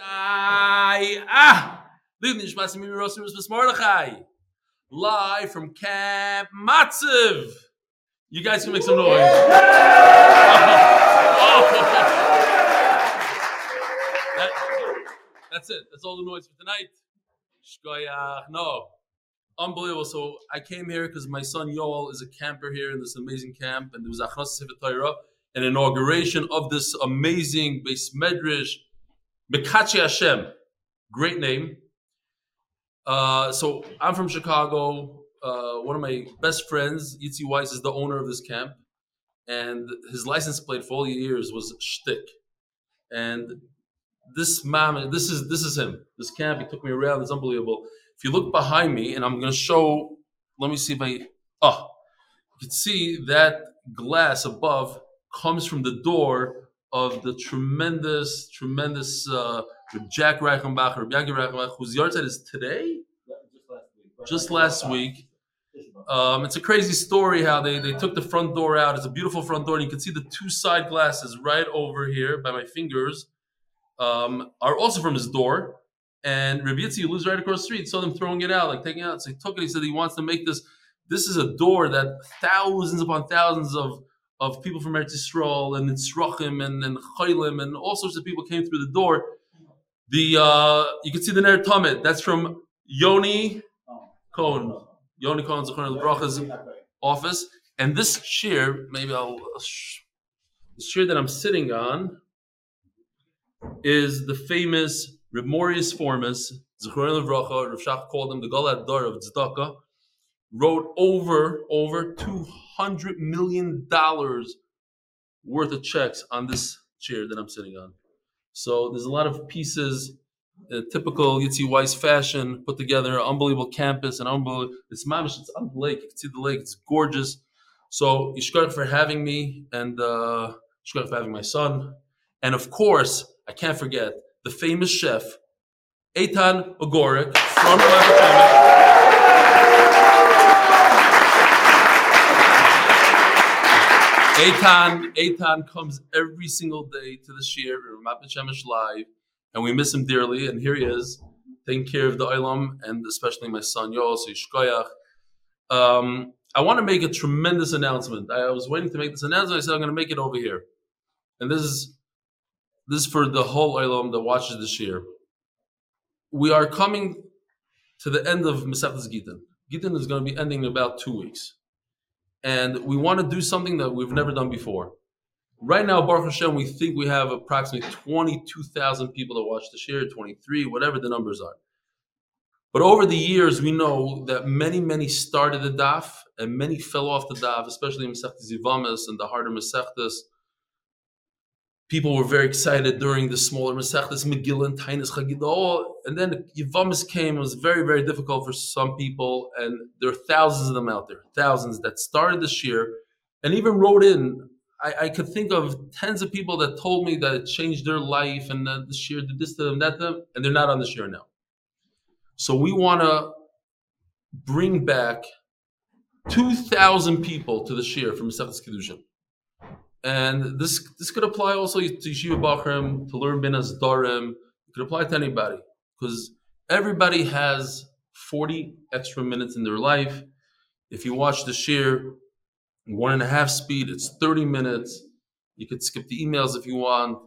Ah! Live Nishmas Mimi Rosim Mitzvah Mordechai. Live from Camp Matziv. You guys can make some noise. That- that's it. That's all the noise for tonight. No. Unbelievable. So I came here because my son Yoel is a camper here in this amazing camp, and there was Achnas Torah, an inauguration of this amazing base medrash, Mekachi Hashem. Great name. Uh, so I'm from Chicago. Uh, one of my best friends, Yitzi Weiss, is the owner of this camp, and his license plate for all years was shtick. And this man, this is this is him. This camp, he took me around. It's unbelievable. If you look behind me, and I'm going to show. Let me see if I. Oh, you can see that glass above comes from the door of the tremendous, tremendous uh, Jack Reichenbach or Yagi Reichenbach, whose yard is today, just last week. Um, it's a crazy story how they, they took the front door out. It's a beautiful front door, and you can see the two side glasses right over here by my fingers um, are also from his door. And Rabbi Yitzi, who lives right across the street, saw them throwing it out, like taking it out. So he took it. He said he wants to make this. This is a door that thousands upon thousands of of people from Eretz Yisrael and Nitzrachim and and Chaylim and all sorts of people came through the door. The uh, you can see the Ner Tamid. That's from Yoni Cohen. Yoni Cohen Zechron Bracha's office. And this chair, maybe I'll the chair that I'm sitting on is the famous Remorius Formus, Zechron Levracha, Rav Shach called him the Galad Dar of Tzedakah, wrote over over two hundred million dollars worth of checks on this chair that I'm sitting on. So there's a lot of pieces, uh, typical Yitzi Weiss fashion, put together, unbelievable campus, and unbelievable. It's mamish. It's on the lake. You can see the lake. It's gorgeous. So Yishkar for having me, and uh, Yishkar for having my son, and of course I can't forget the famous chef Eitan Ogorik from Eitan, Eitan comes every single day to the shir, Ramat Shemesh live, and we miss him dearly. And here he is, taking care of the Olam and especially my son Yoel, so Yishkoyach. Um, I want to make a tremendous announcement. I was waiting to make this announcement. I said I'm going to make it over here, and this is this is for the whole Olam that watches this year. We are coming to the end of Masechtas Gittin. Gittin is going to be ending in about two weeks and we want to do something that we've never done before. Right now, Baruch Hashem, we think we have approximately 22,000 people that watch the share, 23, whatever the numbers are. But over the years, we know that many, many started the daf and many fell off the daf, especially in Masechtas and the harder Masechtas. People were very excited during the smaller Masechtas, Megillah and Tainis. And then Yivamis came, it was very, very difficult for some people. And there are thousands of them out there, thousands that started this year and even wrote in. I, I could think of tens of people that told me that it changed their life and that this year did this to them, that to them, and they're not on this year now. So we want to bring back 2,000 people to the shir from Masechtas Kedushin. And this this could apply also to Yeshiva Bachrim, to learn Bin Darim. It could apply to anybody because everybody has 40 extra minutes in their life. If you watch the shir one and a half speed, it's 30 minutes. You could skip the emails if you want,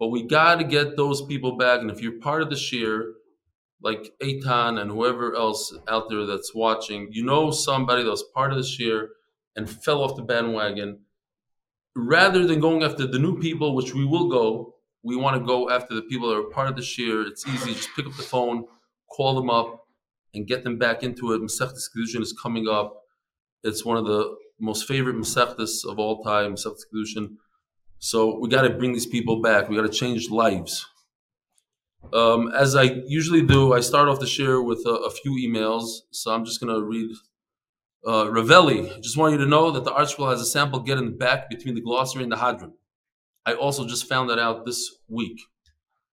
but we got to get those people back. And if you're part of the shir, like Eitan and whoever else out there that's watching, you know somebody that was part of the shir and fell off the bandwagon rather than going after the new people, which we will go, we want to go after the people that are part of the shir. It's easy. Just pick up the phone, call them up, and get them back into it. Masechtas Kedushin is coming up. It's one of the most favorite Masechtas of all time, Masechtas Kedushin. So we got to bring these people back. We got to change lives. Um, as I usually do, I start off the shir with a, a few emails. So I'm just going to read uh, Ravelli, just want you to know that the Artscroll has a sample get in the back between the glossary and the hadran. I also just found that out this week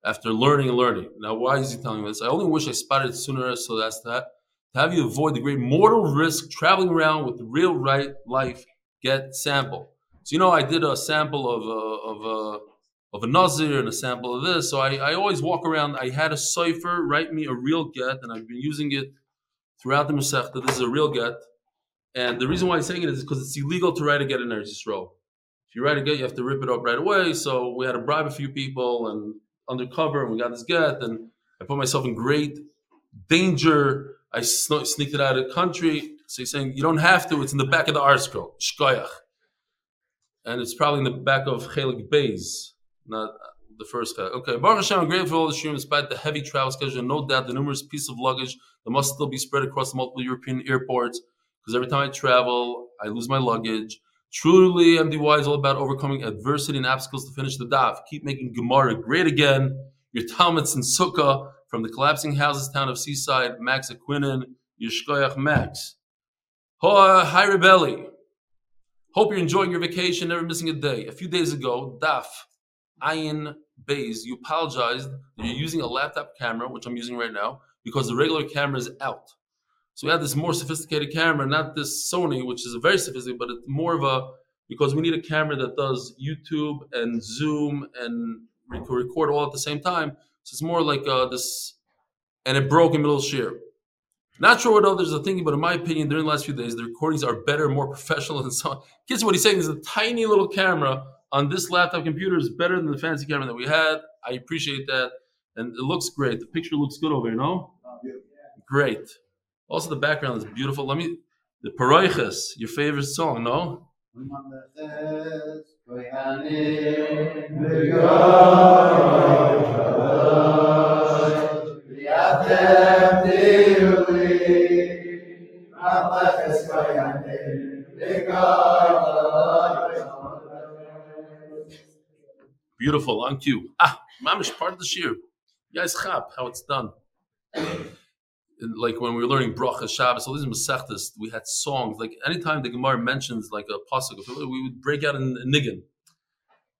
after learning and learning. Now, why is he telling me this? I only wish I spotted it sooner so that's that. To have you avoid the great mortal risk traveling around with the real right life get sample. So, you know, I did a sample of a, of a, of a nazir and a sample of this. So I, I always walk around. I had a cipher write me a real get, and I've been using it throughout the Masechta. This is a real get, and the reason why I'm saying it is because it's illegal to write a get in Eretz Yisrael. If you write a get, you have to rip it up right away. So we had to bribe a few people and undercover, and we got this get, and I put myself in great danger. I sneaked it out of the country. So he's saying you don't have to. It's in the back of the Artscroll, shkoyach, and it's probably in the back of Chelik Beis, not the first guy. Okay, Baruch Hashem, I'm grateful for all the stream, despite the heavy travel schedule. No doubt the numerous pieces of luggage that must still be spread across multiple European airports. Because every time I travel, I lose my luggage. Truly, MDY is all about overcoming adversity and obstacles to finish the daf. Keep making Gemara great again. Your Talmuds and Sukkah from the collapsing houses town of Seaside, Max Aquinan, Yishkoyach Max. Hi, Rebelli. Hope you're enjoying your vacation, never missing a day. A few days ago, Daf Ayin Bays, you apologized that you're using a laptop camera, which I'm using right now, because the regular camera is out. So we had this more sophisticated camera, not this Sony, which is a very sophisticated, but it's more of a because we need a camera that does YouTube and Zoom and record all at the same time. So it's more like uh, this, and it broke in middle of shear. Not sure what others are thinking, but in my opinion, during the last few days, the recordings are better, more professional, and so on. Kids, what he's saying is a tiny little camera on this laptop computer is better than the fancy camera that we had. I appreciate that, and it looks great. The picture looks good over here, no? Great. Also, the background is beautiful. Let me, the Paroiches, your favorite song, no? Beautiful, on cue. Ah, mamish part of the shir. Yes, chap, how it's done like when we were learning Bracha Shabbos, all these Masechtas, we had songs. Like anytime the Gemara mentions like a pasuk, we would break out in, niggin.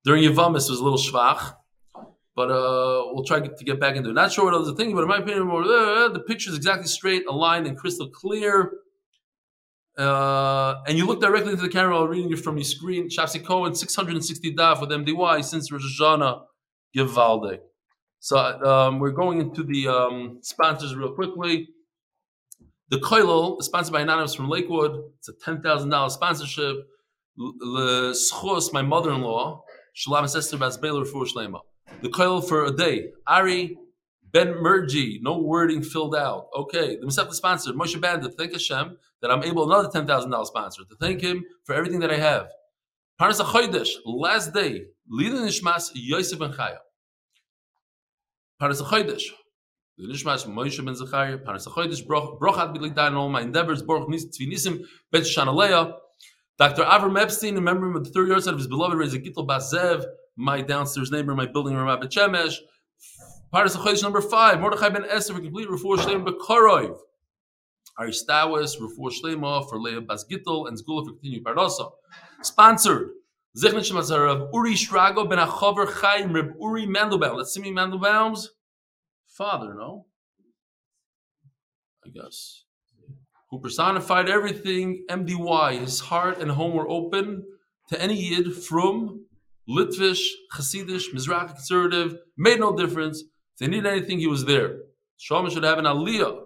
During Yavamis, it was a little schwach, but uh, we'll try to get back into it. Not sure what others are thinking, but in my opinion, uh, the picture is exactly straight, aligned, and crystal clear. Uh, and you look directly into the camera while reading it from your screen. Shapsi Cohen, 660 daf with MDY since Rosh Hashanah, Givaldik. So um, we're going into the um, sponsors real quickly. The Koilel is sponsored by Anonymous from Lakewood. It's a ten thousand dollars sponsorship. Le Schos, my mother-in-law, Shalom Esther Bas Baylor for Shlema. The Koilel for a day. Ari Ben Merji, no wording filled out. Okay, the Masech sponsor, Moshe Banda, thank Hashem that I'm able another ten thousand dollars sponsor to thank him for everything that I have. Parnas Chodesh, last day, Lida Nishmas Yosef Ben Chaya. Paras Chodesh. The Nishmash Moshe ben Zechariah, Paras Chodesh, Brochat B'lik Dayan, all my endeavors, Baruch Tzvi Nissim, Bet Shanaleya. Dr. Avrum Epstein, remember him the third year out of his beloved Raiza Gittel Bazev, my downstairs neighbor in my building, Ramat Shemesh. Paras Chodesh number five, Mordechai ben Esther, for complete Refuah Shlem Bekorov. Ari Stawis, Refuah Shlema for Leah Bas and Zgula for continued Pardosa. Sponsored. Zechnet Shemazar of Uri Shrago ben Achover Chaim Reb Uri Mandelbaum. Let's see me Mandelbaum's father, no? I guess. Who personified everything, MDY. His heart and home were open to any Yid from Litvish, Hasidish, Mizrahi conservative, made no difference. If they needed anything, he was there. Shlomo should have an aliyah.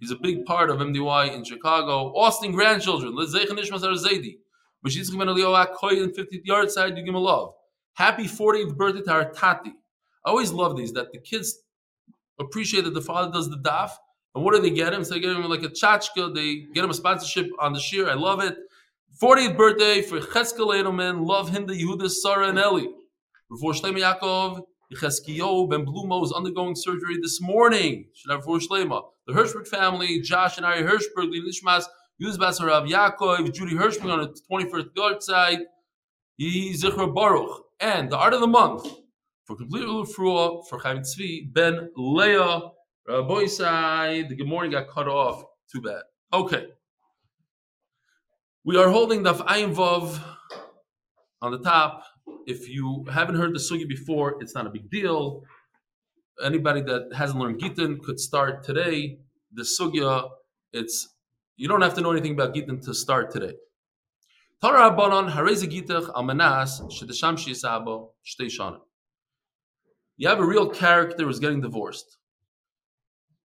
He's a big part of MDY in Chicago. Austein grandchildren. Lezeichen Ishmael Zaydi. Ben Eliyahu Koyin, 50th yard side, you give him a love. Happy 40th birthday to our Tati. I always love these, that the kids appreciate that the father does the daf. And what do they get him? So they get him like a chachka, they get him a sponsorship on the shear. I love it. 40th birthday for Chezkel Edelman, love Hinda, Yehuda, Sarah, and Eli. Before Shlema Yaakov, Cheskio Ben Blumo is undergoing surgery this morning. Shlema. The Herschberg family, Josh and Ari Herschberg, Lishmas, Yuzbas Rav Yaakov, Judy Hirschman on the 21st yard side, Yizichar Baruch. And the art of the month for complete Ulufrua for Chaim Tzvi, Ben Leah, Boisai. The good morning got cut off. Too bad. Okay. We are holding the Vav on the top. If you haven't heard the sugi before, it's not a big deal. Anybody that hasn't learned Gittin could start today. The sugya, it's you don't have to know anything about Gittin to start today. You have a real character who's getting divorced.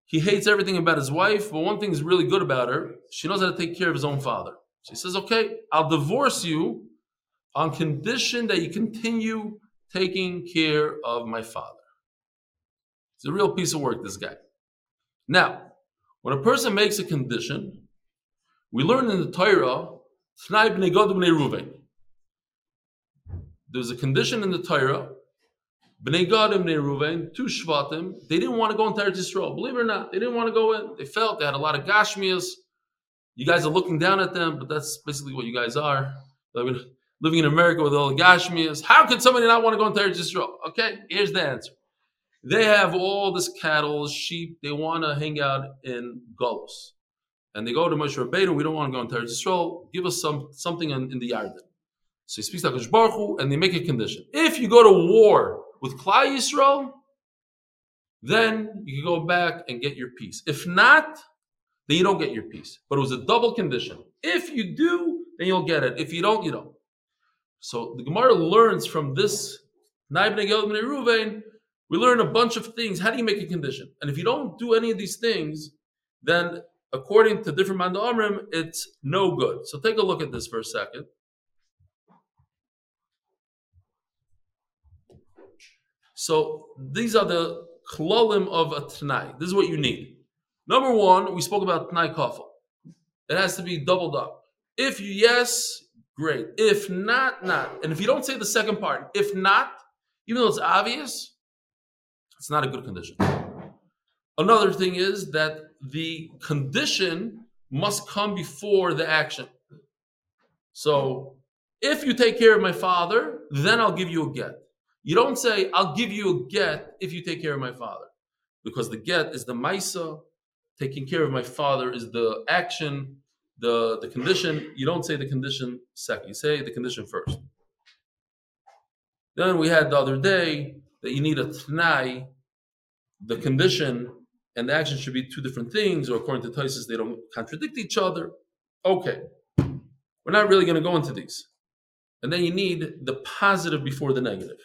He hates everything about his wife, but one thing is really good about her. She knows how to take care of his own father. She says, Okay, I'll divorce you on condition that you continue taking care of my father. It's a real piece of work, this guy. Now, when a person makes a condition, we learn in the Torah, there's a condition in the Torah, Bnei Gadim, Bnei Ruvain, two Shvatim, they didn't want to go into Eretz Yisrael. Believe it or not, they didn't want to go in. They felt they had a lot of Gashmias. You guys are looking down at them, but that's basically what you guys are. I mean, living in America with all the Gashmias. How could somebody not want to go into Eretz Yisrael? Okay, here's the answer. They have all this cattle, sheep. They want to hang out in Golos. And they go to Moshe Rabbeinu, we don't want to go into Eretz Yisrael. Give us some something in, in the Yarden. So he speaks to Hakadosh Baruch Hu, and they make a condition. If you go to war with Klal Yisrael, then you can go back and get your peace. If not, then you don't get your peace. But it was a double condition. If you do, then you'll get it. If you don't, you don't. So the Gemara learns from this Ruvain, we learn a bunch of things. How do you make a condition? And if you don't do any of these things, then according to different Manda Amrim, it's no good. So take a look at this for a second. So these are the klalim of a Tanai. This is what you need. Number one, we spoke about Tanai Kafel. It has to be doubled up. If yes, great. If not, not. And if you don't say the second part, if not, even though it's obvious, it's not a good condition. Another thing is that the condition must come before the action. So if you take care of my father, then I'll give you a get. You don't say, I'll give you a get if you take care of my father. Because the get is the maisa, taking care of my father is the action, the, the condition. You don't say the condition second, you say the condition first. Then we had the other day that you need a t'nai, the condition and the action should be two different things, or according to Taisus, they don't contradict each other. Okay, we're not really going to go into these. And then you need the positive before the negative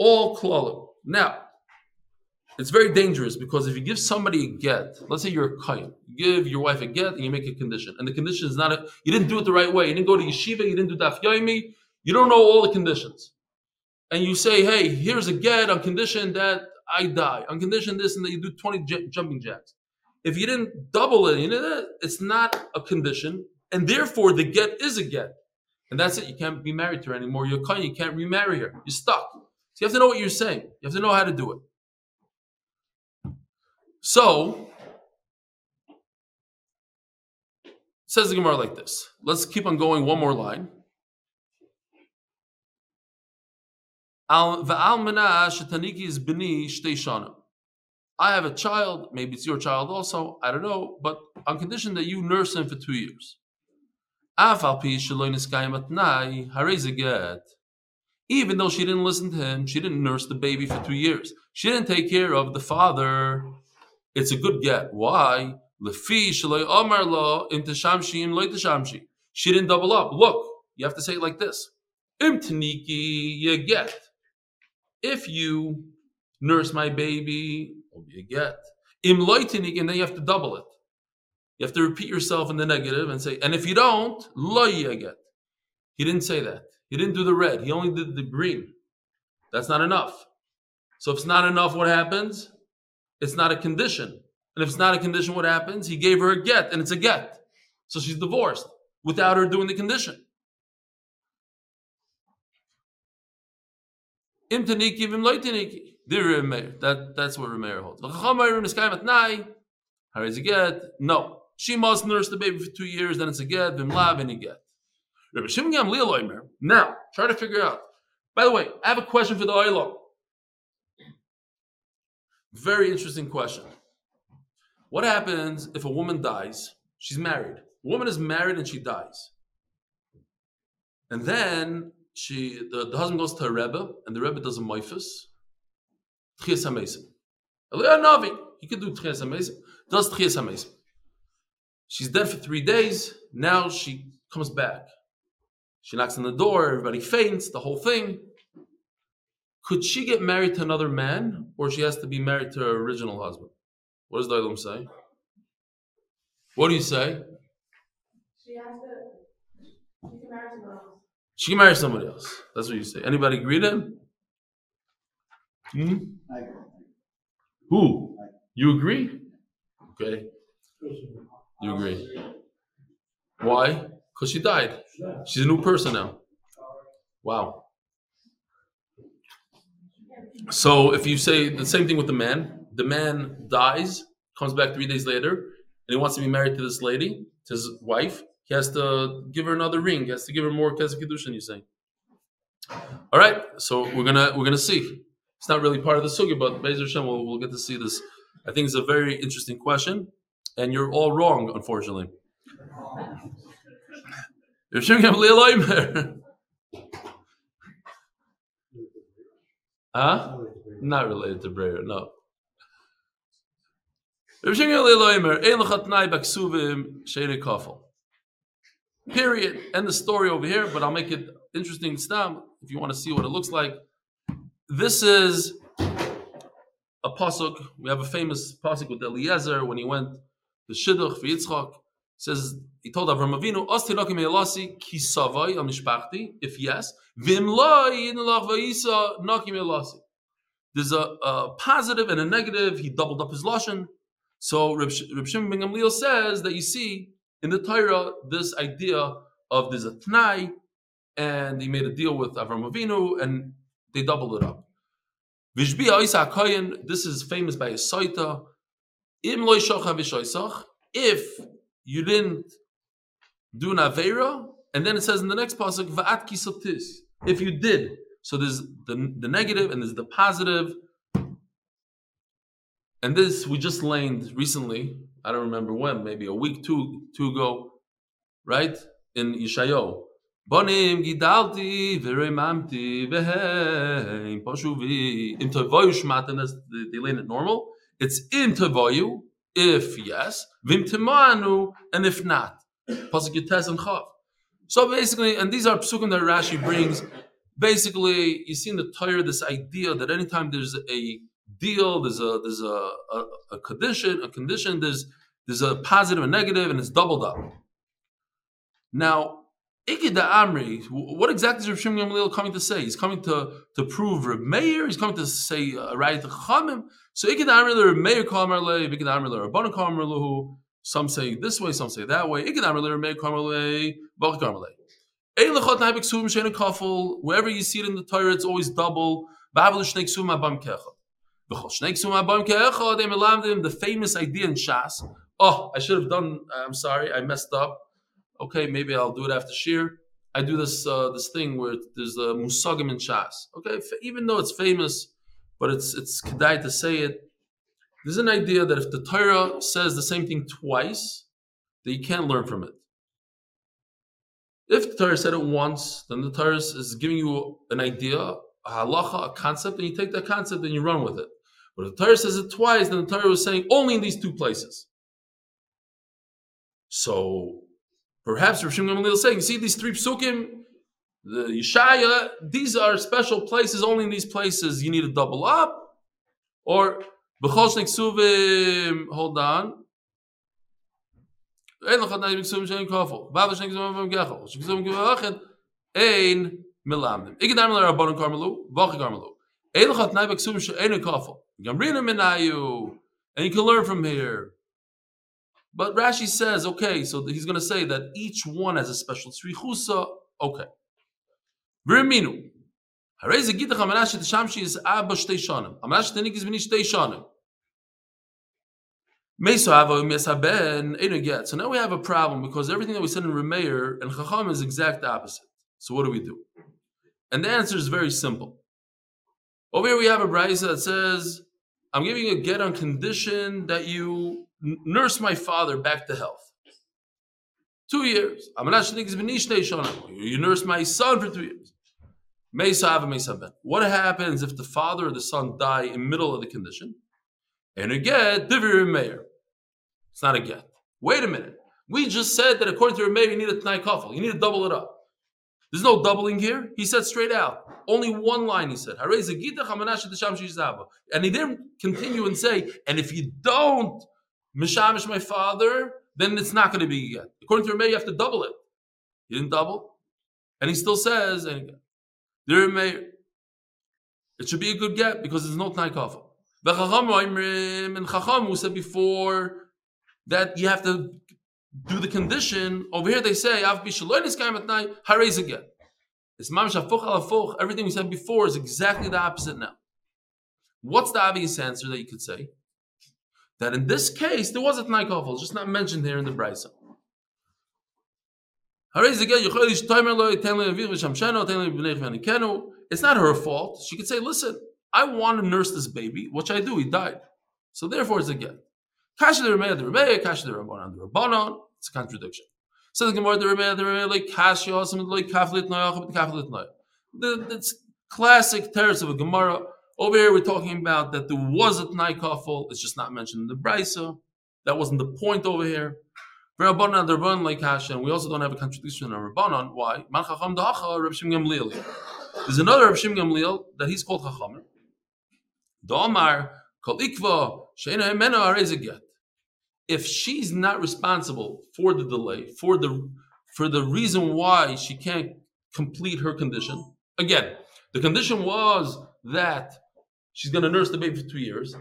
all klalim. Now, it's very dangerous because if you give somebody a get, let's say you're a kain, you give your wife a get and you make a condition, and the condition is not a, you didn't do it the right way, you didn't go to yeshiva, you didn't do daf yomi, you don't know all the conditions, and you say, hey, here's a get on condition that I die, on condition this, and that you do 20 j- jumping jacks. If you didn't double it, you know, that it's not a condition, and therefore the get is a get. And that's it. You can't be married to her anymore. You're kain, you can't remarry her. You're stuck you have to know what you're saying. You have to know how to do it. So, says the Gemara like this. Let's keep on going one more line. I have a child, maybe it's your child also, I don't know, but on condition that you nurse him for two years even though she didn't listen to him, she didn't nurse the baby for two years. She didn't take care of the father. It's a good get. Why? She didn't double up. Look, you have to say it like this. you get. If you nurse my baby, oh, you get. Im and then you have to double it. You have to repeat yourself in the negative and say, and if you don't, get. He didn't say that. He didn't do the red. He only did the green. That's not enough. So if it's not enough, what happens? It's not a condition. And if it's not a condition, what happens? He gave her a get, and it's a get. So she's divorced without her doing the condition. That, that's what Rameir holds. How is a get? No. She must nurse the baby for two years, then it's a get, vimlav, and a get. Now, try to figure out. By the way, I have a question for the Oilam. Very interesting question. What happens if a woman dies? She's married. A woman is married and she dies. And then she, the, the husband goes to her Rebbe, and the Rebbe does a moifus. Tchias HaMesim. Oh, Navi, he could do Tchias HaMesim. Does Tchias HaMesim. She's dead for three days. Now she comes back. She knocks on the door, everybody faints, the whole thing. Could she get married to another man, or she has to be married to her original husband? What does the Olam say? What do you say? She has to. She can marry someone else. She can marry somebody else. That's what you say. Anybody agree to him? Hmm? Who? You agree? Okay. You agree. Why? Because she died. She's a new person now. Wow. So if you say the same thing with the man, the man dies, comes back three days later, and he wants to be married to this lady, to his wife, he has to give her another ring. He has to give her more kesef kedushin. You say. All right. So we're gonna we're gonna see. It's not really part of the sugi, but Bezer Hashem, we'll, we'll get to see this. I think it's a very interesting question, and you're all wrong, unfortunately. Shem Gamliel Oimer. Huh? Not related to Breyer, no. Rav Shem Gamliel Oimer, Ein lechatnai baksuvim sheine kafel. Period. End the story over here, but I'll make it interesting. Stam, if you want to see what it looks like. This is a pasuk. We have a famous pasuk with Eliezer when he went to Shidduch for Yitzchak. Says he told Avram Avinu, "Os tinokim elasi al. If yes, vim loy in lach vayisa nakim elasi. There's a, a positive and a negative. He doubled up his lashon. So Reb Shimon ben Gamliel says that you see in the Torah this idea of there's a tnai, and he made a deal with Avram Avinu, and they doubled it up. Vishbi this is famous by a. Im if you didn't do an Avera, and then it says in the next pasuk, if you did. So there's the, the negative and there's the positive. And this we just learned recently, I don't remember when, maybe a week, two, two ago, right? In Yeshayo. Bonim gidalti v'remamti v'heim poshuvi im tovoyu shmatan as they learn it normal. It's im tovoyu if yes, vim timanu and if not. Pasuk Yutes and Chav. So basically, and these are psukim that Rashi brings. Basically, you see in the Torah this idea that anytime there's a deal, there's a there's a, a, a condition, a condition, there's there's a positive and negative, and it's doubled up. Now, Ikeda Amri, what exactly is Rav Shimon Gamliel coming to say? He's coming to, to prove Reb Meir. He's coming to say uh, right to Chamim. So Ikeda Amri le Reb Meir Kamer le, Ikeda Amri le Rabbanu Kamer lehu. Some say this way, some say that way. Ikeda Amri Reb Meir Kamer le, Bach Kamer le. Ein lechot naibek suvim shein kafel. Wherever you see it in the Torah, it's always double. Babel shnei abam. The famous idea in Shas. Oh, I should have done. I'm sorry, I messed up okay, maybe I'll do it after Shir. I do this uh, this thing where there's a musagim in Shas. Okay, even though it's famous, but it's it's kedai to say it. There's an idea that if the Torah says the same thing twice, that you can't learn from it. If the Torah said it once, then the Torah is giving you an idea, a halacha, a concept, and you take that concept and you run with it. But if the Torah says it twice, then the Torah was saying only in these two places. So Perhaps Rav Gamliel is saying, see these three psukim, the Yeshaya, these are special places. Only in these places you need to double up. Or b'chol shnei ksuvim, hold on. Ein milamdim. Ikadam le rabbanon karmelu, vach karmelu. Ein And you can learn from here. But Rashi says, okay, so he's going to say that each one has a special tzrichusa. Okay. V'reminu. Harei ze gidach amanash et shamshi is abba shtei shanim. Amanash tenik is v'ni shtei shanim. Meso hava mesaben enu get. So now we have a problem because everything that we said in Remeir and Chacham is exact opposite. So what do we do? And the answer is very simple. Over here we have a brisa that says, I'm giving you a get on condition that you nurse my father back to health. Two years. You nurse my son for two years. What happens if the father or the son die in middle of the condition? And a get, mayor. It's not a get. Wait a minute. We just said that according to Remeir, you need a Tanai Kafel. You need to double it up. There's no doubling here. He said straight out. Only one line he said. And he didn't continue and say, and if you don't mishamish my father, then it's not going to be yet. According to Rameh, you have to double it. He didn't double. And he still says, and Rameh, it should be a good get because there's no Tnai Chacham and Chacham who said before that you have to do the condition. Over here they say, Av bishaloinis kaim at night, harez again. It's mamish al afuch. Everything we said before is exactly the opposite now. What's the obvious answer that you could say? That in this case, there was a Tnai Kafel, just not mentioned here in the Brisa. It's not her fault. She could say, listen, I want to nurse this baby, which I do, he died. So therefore it's a get. It's a contradiction. So the Gemara the Remeah the Remeah, like Kasha, also like Kaflit Noach, Kaflit Noach. That's classic terrace of a Gemara. Over here we're talking about that there was a Tnai Kafel, it's just not mentioned in the Brisa. That wasn't the point over here. Rabbanan the Rabbanon like Kasha, and we also don't have a contradiction in our Rabbanon. Why? Man Chacham Dahacha, Reb Shimon Gamliel. There's another Reb Shimon Gamliel that he's called Chacham. Domar Kol Ikva Sheina Hemena Arezeget. If she's not responsible for the delay, for the for the reason why she can't complete her condition, again, the condition was that she's going to nurse the baby for two years.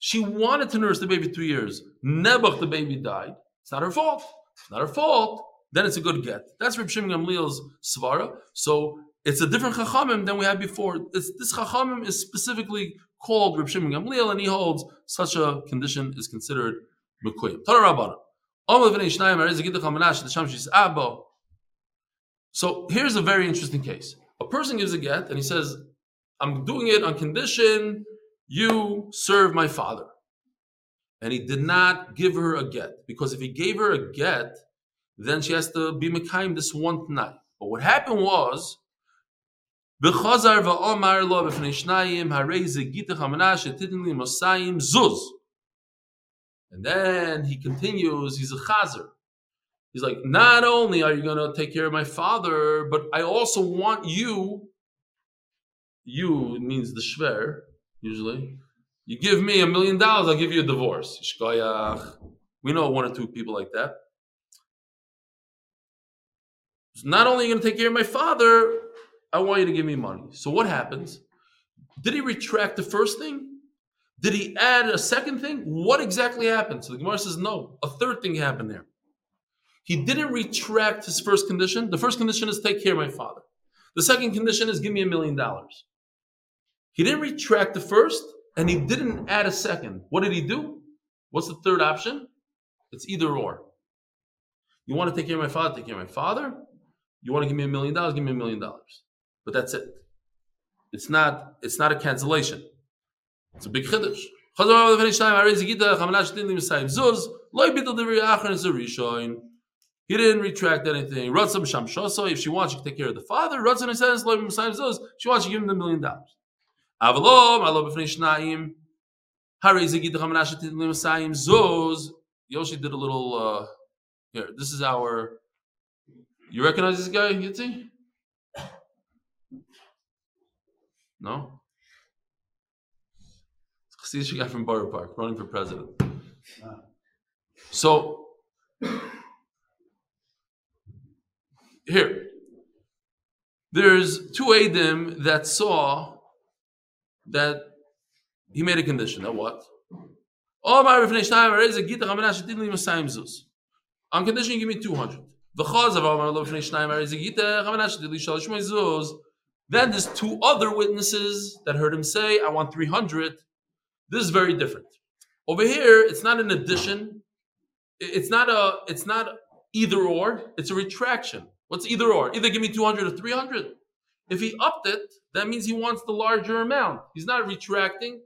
She wanted to nurse the baby two years. Nebuch, the baby died. It's not her fault. It's not her fault. Then it's a good get. That's Reb Shimon Gamliel's svara. So it's a different chachamim than we had before. It's, this chachamim is specifically called Reb Shimon Gamliel, and he holds such a condition is considered So here's a very interesting case. A person gives a get, and he says, "I'm doing it on condition you serve my father." and he did not give her a get because if he gave her a get, then she has to be mekayim this one night. But what happened was. Zuz. And then he continues, he's a chazer. He's like, not only are you going to take care of my father, but I also want you, you means the shver, usually, you give me a million dollars, I'll give you a divorce. We know one or two people like that. So not only are you going to take care of my father, I want you to give me money. So what happens? Did he retract the first thing? Did he add a second thing? What exactly happened? So the Gemara says no. A third thing happened there. He didn't retract his first condition. The first condition is take care of my father. The second condition is give me a million dollars. He didn't retract the first and he didn't add a second. What did he do? What's the third option? It's either or. You want to take care of my father, take care of my father. You want to give me a million dollars, give me a million dollars. But that's it. It's not. It's not a cancellation. It's a big chiddush. He didn't retract anything. If she wants, she can take care of the father. She wants, to give him the million dollars. Avalom, alo b'fnei shnayim. Harei zegid chamanashet limasayim zuz. Yoshi did a little. Uh, here, this is our. You recognize this guy, Yitzi? No. See this guy from Borough Park running for president. Ah. So here, there's two Adim that saw that he made a condition. That what? Oh, On condition you give me 200. Then there's two other witnesses that heard him say, I want 300. This is very different. Over here, it's not an addition. It's not a, it's not either or, it's a retraction. What's either or? Either give me 200 or 300. If he upped it, that means he wants the larger amount. He's not retracting.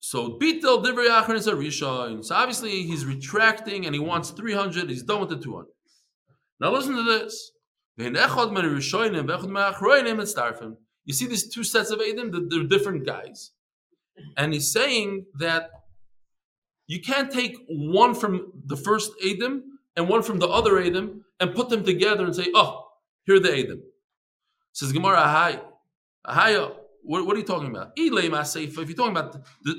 So bitel is a rishon. So obviously he's retracting and he wants 300. He's done with the 200. Now listen to this. You see these two sets of Adim, they're different guys. And he's saying that you can't take one from the first Adim and one from the other Adim and put them together and say, oh, Here are the Edom. Says Gemara, Ahai. Ahaya. Uh, what, what are you talking about? If you're talking about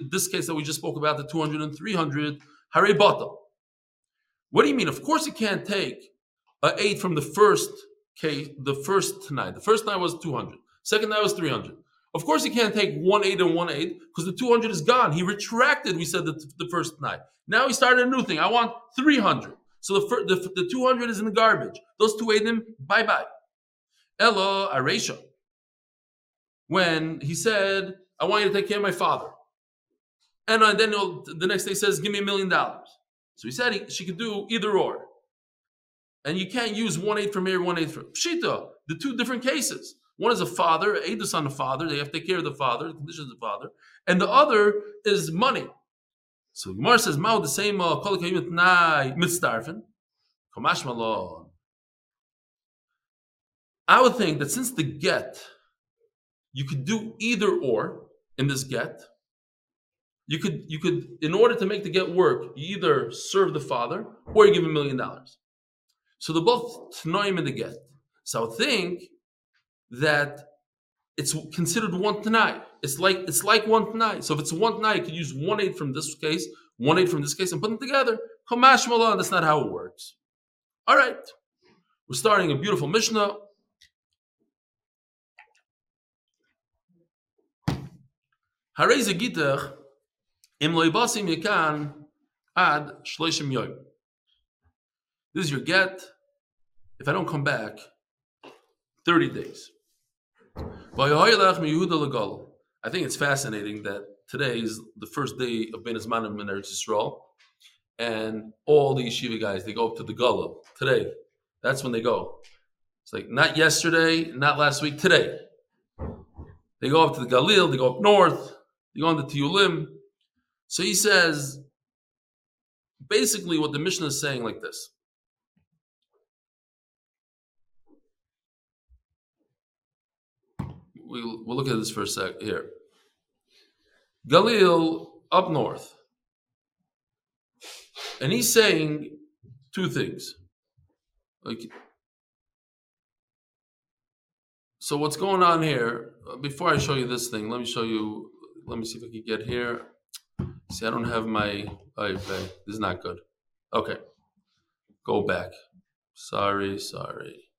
this case that we just spoke about, the 200 and 300, Hare Bata. What do you mean? Of course you can't take a eight from the first case, the first night. The first night was 200. Second night was 300. Of course he can't take one eight and one eight because the 200 is gone. He retracted, we said, the, the first night. Now he started a new thing. I want 300. So the, the, the 200 is in the garbage. Those two Eidim, bye bye. Ella Aresha. When he said, I want you to take care of my father. And uh, then the next day says, Give me a million dollars. So he said he, she could do either or. And you can't use one eighth from here, one eighth from Pshita, the two different cases. One is a father, Aedus on the father, they have to take care of the father, the conditions of the father. And the other is money. So Gemara says, Mao the same uh, malon. I would think that since the get, you could do either or in this get. You could, you could, in order to make the get work, you either serve the father or you give a million dollars. So they're both tanoim in the get. So I would think that it's considered one tonight. It's like it's like one tonight. So if it's one tonight, you could use one eight from this case, one eight from this case, and put them together. Kamash malon. That's not how it works. All right, we're starting a beautiful Mishnah. Harei zegitach im loibasim yekan ad shloishim yoyim. This is your get. If I don't come back, 30 days. I think it's fascinating that today is the first day of Ben Azmanim in Eretz Yisrael, and all the yeshiva guys they go up to the Galil today. That's when they go. It's like not yesterday, not last week, today. They go up to the Galil, they go up north, they go on the Tiyulim. So he says, basically, what the Mishnah is saying like this. We'll, we'll look at this for a sec here. Galil up north. And he's saying two things. Like, so what's going on here? uh, Before I show you this thing, let me show you. Let me see if I can get here. See, I don't have my iPad. This is not good. Okay, go back. Sorry, sorry.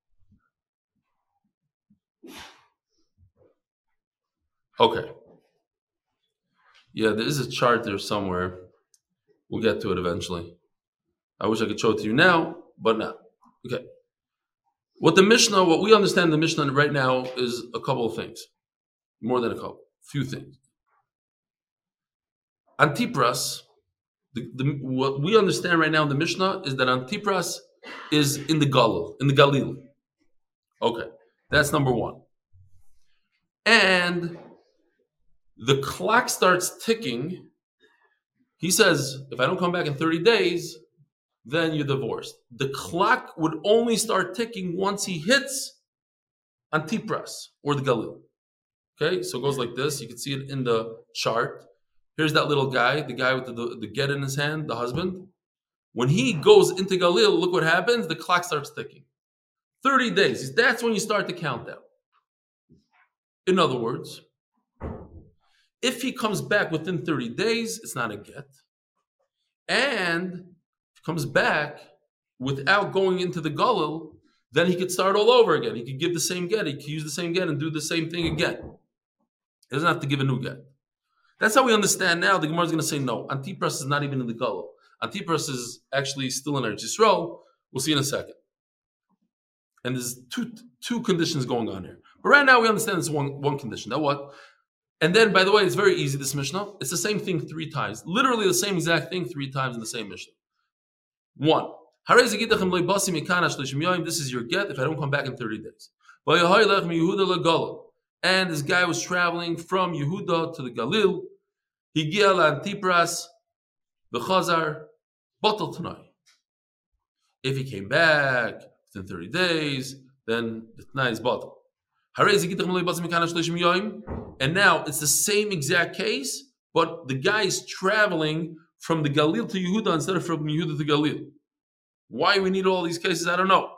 Okay. Yeah, there is a chart there somewhere. We'll get to it eventually. I wish I could show it to you now, but not. Okay. What the Mishnah, what we understand the Mishnah right now is a couple of things. More than a couple. Few things. Antipras, the, the, what we understand right now in the Mishnah is that Antipras is in the Galil, in the Galil. Okay. That's number one. And the clock starts ticking. He says, if I don't come back in 30 days, then you're divorced. The clock would only start ticking once he hits Antipras or the Galil. Okay, so it goes like this. You can see it in the chart. Here's that little guy, the guy with the, the, the get in his hand, the husband. When he goes into Galil, look what happens. The clock starts ticking. 30 days. That's when you start the countdown. In other words, if he comes back within 30 days, it's not a get. And if he comes back without going into the Galil, then he could start all over again. He could give the same get. He could use the same get and do the same thing again. He doesn't have to give a new get. That's how we understand now. The Gemara is going to say no. Antipras is not even in the Galil. Antipras is actually still in Eretz Yisrael. We'll see in a second. And there's two two conditions going on here. But right now we understand it's one one condition. Now what? And then, by the way, it's very easy. This Mishnah, it's the same thing three times. Literally the same exact thing three times in the same Mishnah. One. This is your get if I don't come back in 30 days. And this guy was traveling from Yehuda to the Galil. He Antipras, Bechazar, Batal Tanai. If he came back within 30 days, then the Tanai is Batal. And now it's the same exact case, but the guy is traveling from the Galil to Yehuda instead of from Yehuda to Galil. Why we need all these cases, I don't know.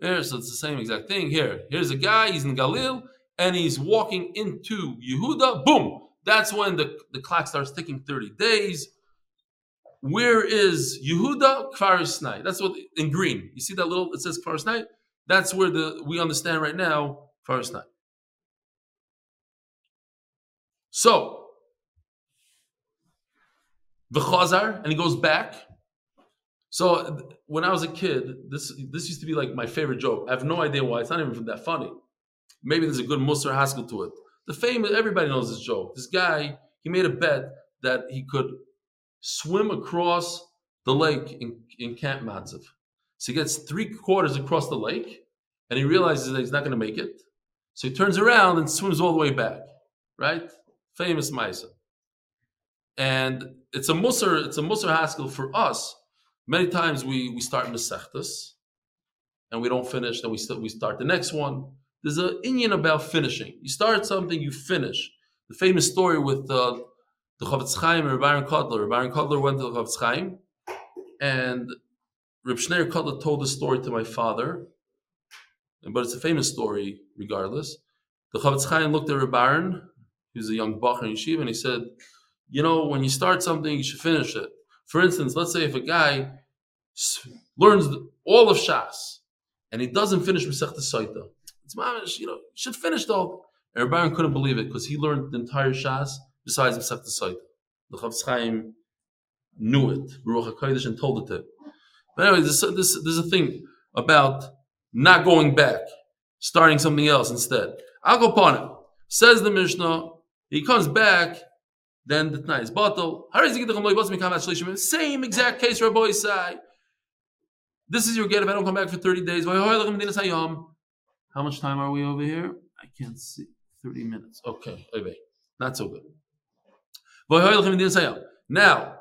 Here, so it's the same exact thing here. Here's a guy, he's in Galil, and he's walking into Yehuda. Boom! That's when the, the clock starts ticking 30 days. Where is Yehuda? Kfar Yisnai. That's what in green. You see that little, it says Kfar Yisnai? That's where the we understand right now, Kfar Yisnai. So, the Chazar, and he goes back. So when I was a kid, this this used to be like my favorite joke. I have no idea why. It's not even that funny. Maybe there's a good Musar Haskell to it. The famous, everybody knows this joke. This guy, he made a bet that he could swim across the lake in, in Camp Matzev. So he gets three quarters across the lake, and he realizes that he's not going to make it. So he turns around and swims all the way back. Right? Famous Maisa. And it's a Musar, it's a Musar Haskell for us. Many times we we start Masechtas, and we don't finish, then we we start the next one. There's an Indian about finishing. You start something, you finish. The famous story with uh, the Chofetz Chaim and Reb Aharon Kotler. Reb Aharon Kotler went to the Chofetz Chaim, and Reb Shneur Kotler told the story to my father, but it's a famous story regardless. The Chofetz Chaim looked at Baron, he was a young Bach in Yeshiva, and he said, you know, when you start something, you should finish it. For instance, let's say if a guy learns all of Shas and he doesn't finish Masechta Saita, it's mamish, you know, should finish though. And Rabbi couldn't believe it because he learned the entire Shas besides Masechta Saita. The Chofetz Chaim knew it, Ruach HaKodesh, and told it to him. But anyway, this, this, there's a thing about not going back, starting something else instead. I'll go upon it. Says the Mishnah, he comes back, then the Tanai is bottle. Same exact case, for Rabbi say. This is your get if I don't come back for 30 days. How much time are we over here? I can't see. 30 minutes. Okay, okay. Not so good. Now,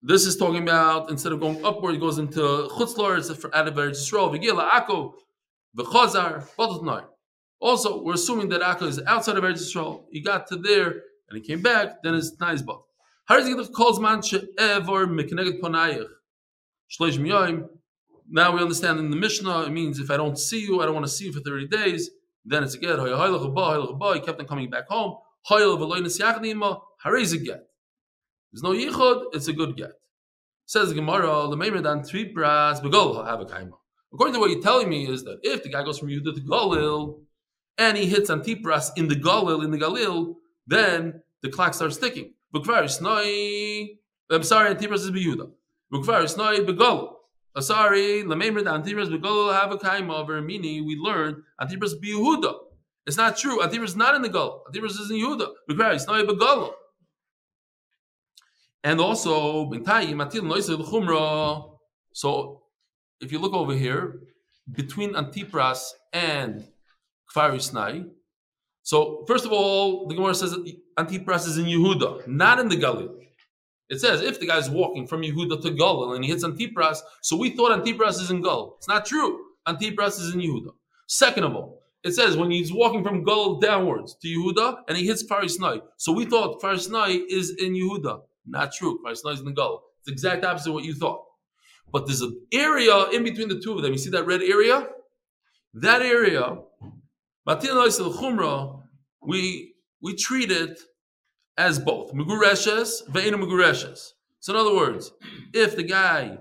this is talking about instead of going upward, it goes into Chutzlar, it's for out Yisrael, Vigila, Akko, V'chazar, Batot Also, we're assuming that Akko is outside of Eretz Yisrael. He got to there and he came back, then it's nice get the calls man ever mekneget ponayich? Shleish miyoim. Now we understand in the Mishnah, it means if I don't see you, I don't want to see you for 30 days, then it's a get. He kept on coming back home. There's no yichud, it's a good get. Says Gemara, the Meimedan three bras begol have a kaima. According to what you're telling me is that if the guy goes from Yehuda to Galil and he hits Antipras in the Galil, in the Galil, then the clock starts ticking. Bukvar Isnoi, I'm sorry, Antipras is Yehuda. Bukvar Isnoi begol. Uh, sorry, Lamemrid Antipras begol have a kaima over Mini, we learned Antipras Yehuda. It's not true. Antipras is not in the Galil. Antipras is in Yehuda. Bukvar Isnoi begol. And also. So if you look over here, between Antipras and Kfar Yisnai, so first of all, the Gemara says that Antipras is in Yehuda, not in the Galil. It says if the guy's walking from Yehuda to Galil and he hits Antipras, so we thought Antipras is in Galil. It's not true. Antipras is in Yehuda. Second of all, it says when he's walking from Galil downwards to Yehuda and he hits Kfar Yisnai, so we thought Kfar Yisnai is in Yehuda. Not true. Kfar Yisnai is in the Galil. It's the exact opposite of what you thought. But there's an area in between the two of them. You see that red area? That area, we we treat it as both. Megureshes, Ve'enu Megureshes. So in other words, if the guy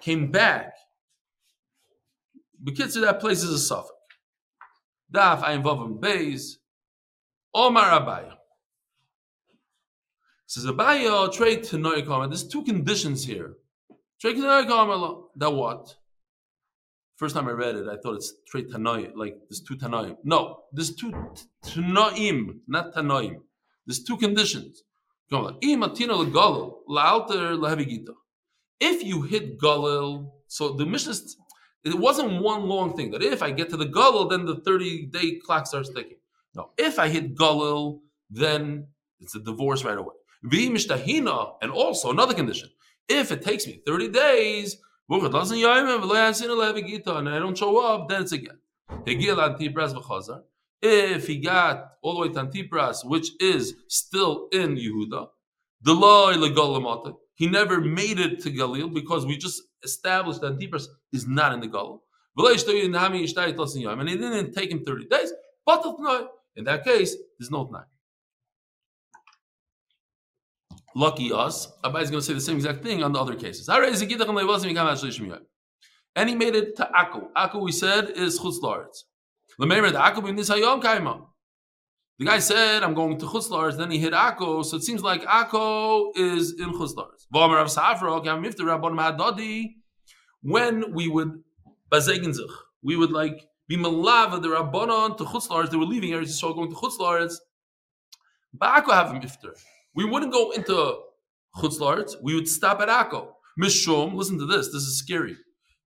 came back, Bekitzer, that place is a suffix. Daf, I involve him Beis, Omar Abaya. Says Abaya, trade to Noikama. There's two conditions here. Trade to Noikama, that what? First time I read it, I thought it's trade Tanoi, like there's two Tanoim. No, there's two Tanoim, not Tanoim. There's two conditions. If you hit Galil, so the Mishnah, it wasn't one long thing that if I get to the Galil, then the 30 day clock starts ticking. No, if I hit Galil, then it's a divorce right away. And also another condition. If it takes me 30 days, and I don't show up, then it's again. If he got all the way to Antipras, which is still in Yehuda, The law. He never made it to Galil because we just established that Antipras is not in the Galil. And it didn't take him 30 days. But in that case, there's no tonight. Lucky us, Abai is going to say the same exact thing on the other cases. And he made it to Akku. Akku, we said, is Chutz Laaretz. The guy said, I'm going to Chutz Laaretz, then he hit Akko, so it seems like Akko is in Chutz Laaretz. When we would, we would like be malava the Rabbanon to Chutz Laaretz, they were leaving Eretz Yisrael going to Chutz Laaretz. But Akko have. We wouldn't go into Chutz Laaretz, we would stop at Akko. Mishum, listen to this, this is scary.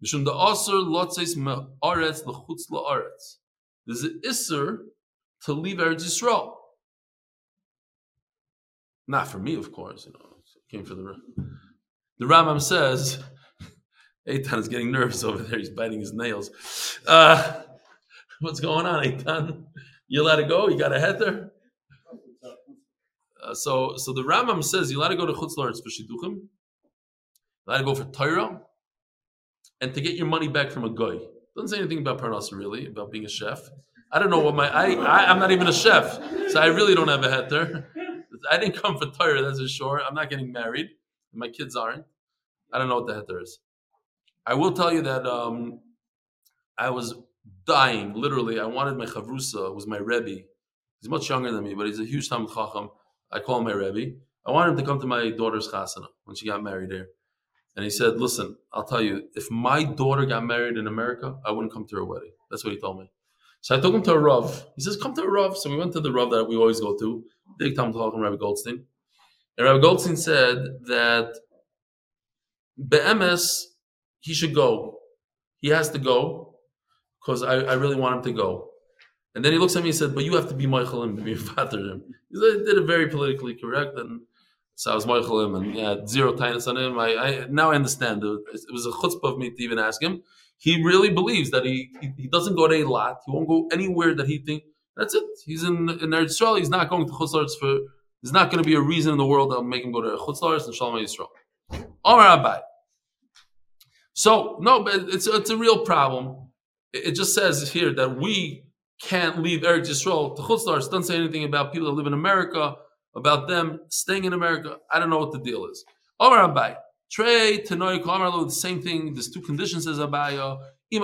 Mishum the Aser Lotzeis Me'aretz L'chutz La'aretz. There's an Isser to leave Eretz Yisrael. Not for me, of course. You know, came for the the Rambam says. Eitan is getting nervous over there. He's biting his nails. Uh, what's going on, Eitan? You let it go? You got a header? Uh, so, so the Rambam says you let it go to Chutz Laaretz for Shidduchim. Let it go for Torah, and to get your money back from a guy. Doesn't say anything about Parnasa really, about being a chef. I don't know what my I, I am not even a chef, so I really don't have a heter. I didn't come for Torah, that's for sure. I'm not getting married. My kids aren't. I don't know what the heter is. I will tell you that um, I was dying, literally. I wanted my chavrusa, was my rebbe. He's much younger than me, but he's a huge Talmud Chacham. I call him my rebbe. I wanted him to come to my daughter's chasana when she got married here. And he said, Listen, I'll tell you, if my daughter got married in America, I wouldn't come to her wedding. That's what he told me. So I took him to a Rav. He says, Come to a Rav. So we went to the Rav that we always go to, big Talmud Chacham Rabbi Goldstein. And Rabbi Goldstein said that Be'emes, he should go. He has to go because I, I really want him to go. And then he looks at me and said, But you have to be Michael and be Father him. He did it very politically correct. And so I was Michael him and yeah, zero tightness on him. I, I now I understand. It was a chutzpah of me to even ask him he really believes that he, he, he doesn't go to a lot. He won't go anywhere that he think. That's it. He's in in Eretz Yisrael. He's not going to Chutzlaritz for. There's not going to be a reason in the world that will make him go to Chutzlaritz and Shalom Yisrael. Omar Abai. So no, but it's it's a real problem. It, it just says here that we can't leave Eretz Yisrael to Chutzlaritz. Doesn't say anything about people that live in America, about them staying in America. I don't know what the deal is. Omar Abai. Trey Tenoy Kamarlo, the same thing. There's two conditions as Abaya. If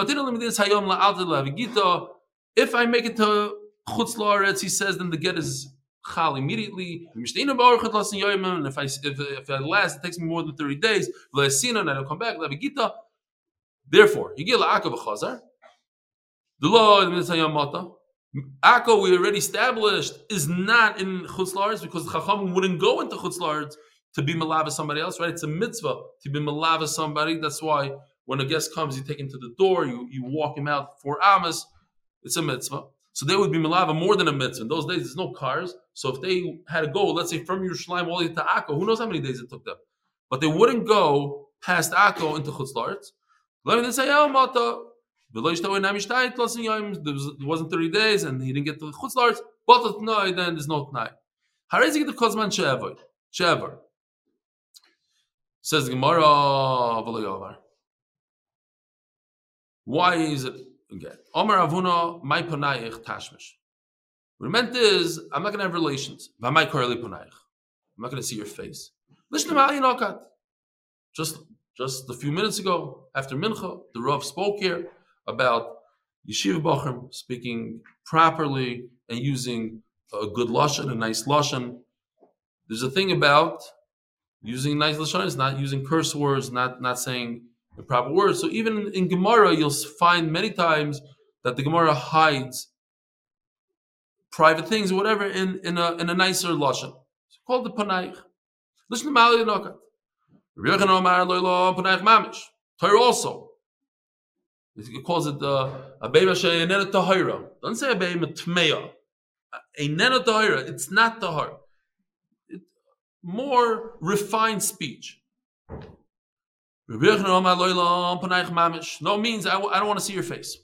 I make it to Chutz Laaretz, he says, then the get is chal immediately. And if I if, if I last, it takes me more than 30 days. And I don't come back. Therefore, you get la'akav chazar. The law in Mitzayamata. Akko, we already established, is not in Chutz Laaretz because the Chacham wouldn't go into Chutz Laaretz to be malava somebody else, right? It's a mitzvah to be malava somebody. That's why when a guest comes, you take him to the door, you, you walk him out for amas. It's a mitzvah. So they would be malava more than a mitzvah. In those days, there's no cars. So if they had to go, let's say from Yerushalayim all the way to Akko, who knows how many days it took them? But they wouldn't go past Akko into Chutz Laaretz. Let me say, oh, Mata, there wasn't 30 days and he didn't get to the Chutz Laaretz. But then there's no tonight. How is he get the Kozman Shever? Says Gemara, why is it again? Omar Avuna, my ponayich tashmish. What it meant is, I'm not going to have relations. I'm not going to see your face. Just, just a few minutes ago, after Mincha, the Rav spoke here about Yeshiva Bachim speaking properly and using a good lashon, a nice lashon. There's a thing about using nice lashonis, not using curse words, not not saying the proper words. So even in, Gemara, you'll find many times that the Gemara hides private things or whatever in, in a in a nicer lashon. It's called the panaych. Listen to Mali Nokat. Torah also. It calls it uh, the Abema Sheyenena Tahira. Don't say Abema Tmeya. Einena Tahira. It's not Tahir more refined speech. No means I, I don't want to see your face.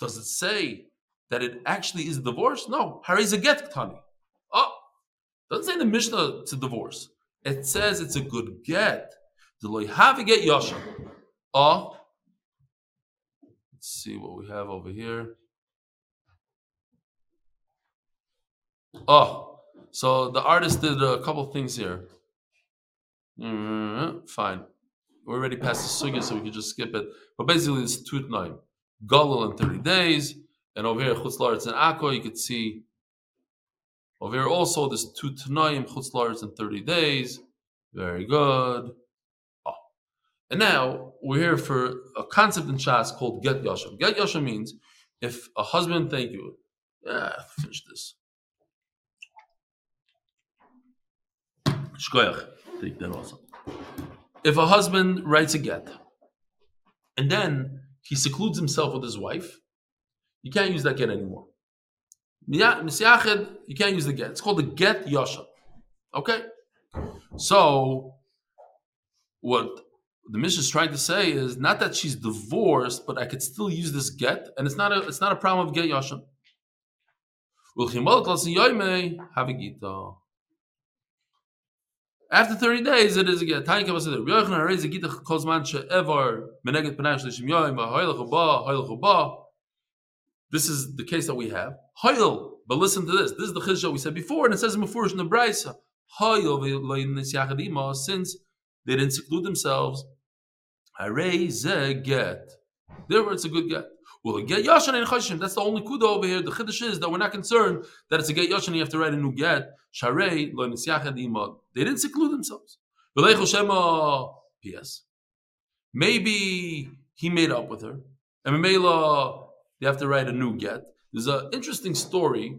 Does it say that it actually is divorce? No. Hariza get ktani. Oh, Doesn't say in the Mishnah it's a divorce. It says it's a good get. Have get yasha. Oh, let's see what we have over here. Oh, so the artist did a couple things here. Mm, fine. We're already past the sugya, so we can just skip it. But basically, it's two nine. Galil in 30 days. And over here, Chutz Laretz and Akko, you could see over here also, there's two Tanaim, Chutz Laretz in 30 days. Very good. Oh. And now, we're here for a concept in Shas called Get Yasha. Get Yasha means if a husband, thank you, yeah, finish this. Shkoyach, take that also. If a husband writes a get, and then he secludes himself with his wife, you can't use that get anymore. You can't use the get. It's called the get yasha. Okay? So, what the mission is trying to say is not that she's divorced, but I could still use this get, and it's not a it's not a problem of get yasha. After 30 days, it is again. Tanya said, Yochanan Arei Zegitach Kozman She'evar Meneget Hoylech Uba This is the case that we have. But listen to this. This is the chiddush we said before, and it says in Mefurish in the V'Loyin Yachadima, since they didn't seclude themselves. Arei Ze Get. Therefore, it's a good get. Well, get yashan and chashim. That's the only kuda over here. The chiddush is that we're not concerned that it's a get yashan. You have to write a new get. Sharei lo imad. They didn't seclude themselves. P.S. Maybe he made up with her, and Mimela they have to write a new get. There's an interesting story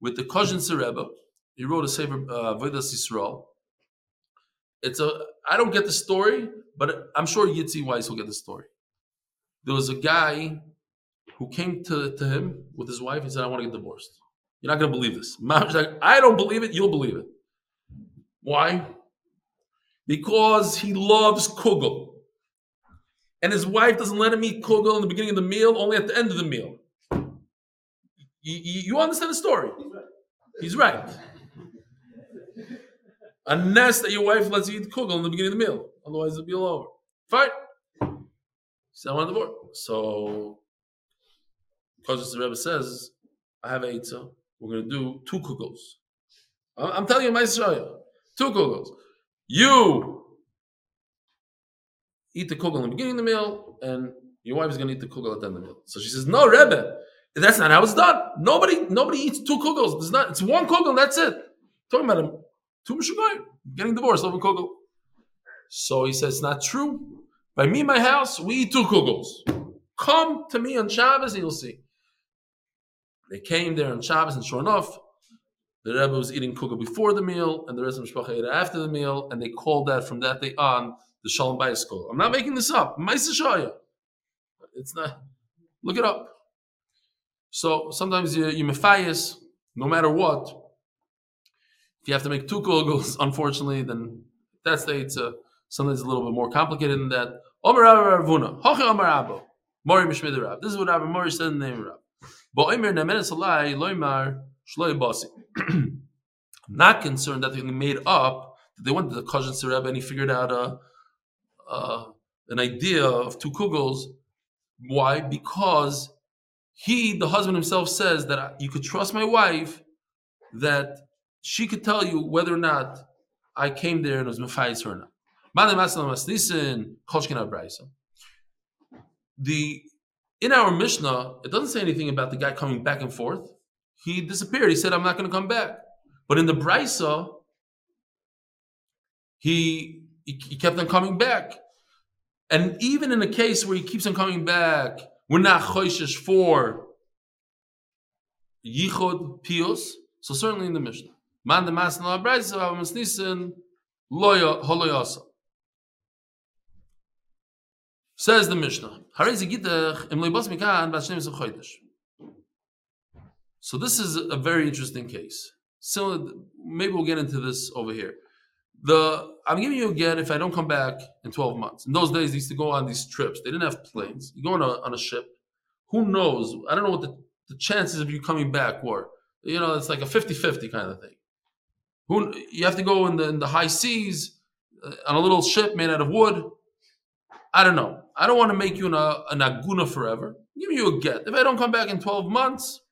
with the Kozhin Rebbe. He wrote a sefer uh, Yisrael. It's a I don't get the story, but I'm sure Yitzi Weiss will get the story. There was a guy who came to, to him with his wife and said, I want to get divorced. You're not going to believe this. Like, I don't believe it, you'll believe it. Why? Because he loves kugel. And his wife doesn't let him eat kugel in the beginning of the meal, only at the end of the meal. You, you, you understand the story? He's right. Unless that your wife lets you eat kugel in the beginning of the meal. Otherwise, it'll be all over. Fine. Said, I want divorce. So because the Rebbe says, I have a Eitzah, we're going to do two kugels. I'm telling you my story. Two kugels. You eat the kugel in the beginning of the meal, and your wife is going to eat the kugel at the end of the meal. So she says, No, Rebbe, that's not how it's done. Nobody nobody eats two kugels. It's not. It's one kugel, that's it. Talking about him, two mishugai, getting divorced over kugel. So he says, It's not true. By me, my house, we eat two kugels. Come to me on Shabbos and you'll see. They came there on Shabbos, and sure enough, the Rebbe was eating kugel before the meal, and the rest of the Mishpacha ate after the meal, and they called that from that day on the Shalom Bayis school. I'm not making this up. It's not. Look it up. So sometimes you you mefayis, no matter what. If you have to make two kugels, unfortunately, then that's uh, the it's a sometimes a little bit more complicated than that. Omer Omer Mori. This is what Rabbi Mori said in the name of. I'm not concerned that they made up, that they went to the Kajin Rebbe and he figured out a, a, an idea of two kugels. Why? Because he, the husband himself, says that you could trust my wife, that she could tell you whether or not I came there and was Mephias or not. The in our Mishnah, it doesn't say anything about the guy coming back and forth. He disappeared. He said, I'm not going to come back. But in the Brisa, he, he, he kept on coming back. And even in a case where he keeps on coming back, we're not choishish for yichod pios. So certainly in the Mishnah. Man de masna brisa, loya holoyasa. Says the Mishnah. So this is a very interesting case. So maybe we'll get into this over here. The I'm giving you again if I don't come back in 12 months. In those days, they used to go on these trips. They didn't have planes. You go on a, on a ship. Who knows? I don't know what the, the chances of you coming back were. You know, it's like a 50-50 kind of thing. Who you have to go in the in the high seas uh, on a little ship made out of wood. I don't know. I don't want to make you an, uh, an aguna forever. Give you a get. If I don't come back in 12 months,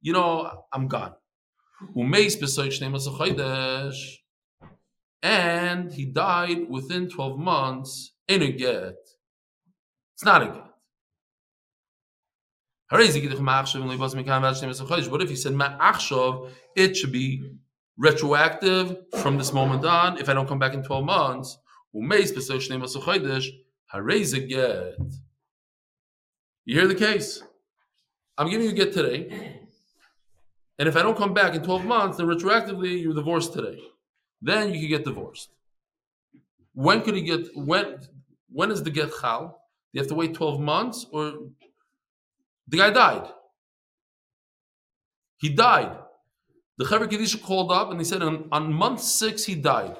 you know, I'm gone. And he died within 12 months in a get. It's not a get. What if he said ma'achshav? It should be retroactive from this moment on. If I don't come back in 12 months, umeis b'soich shnei chodesh. Harez a get. You hear the case? I'm giving you a get today. And if I don't come back in 12 months, then retroactively you're divorced today. Then you can get divorced. When could he get when when is the get chal? Do you have to wait 12 months or the guy died? He died. The Chaver Kedisha called up and he said on, on month six he died.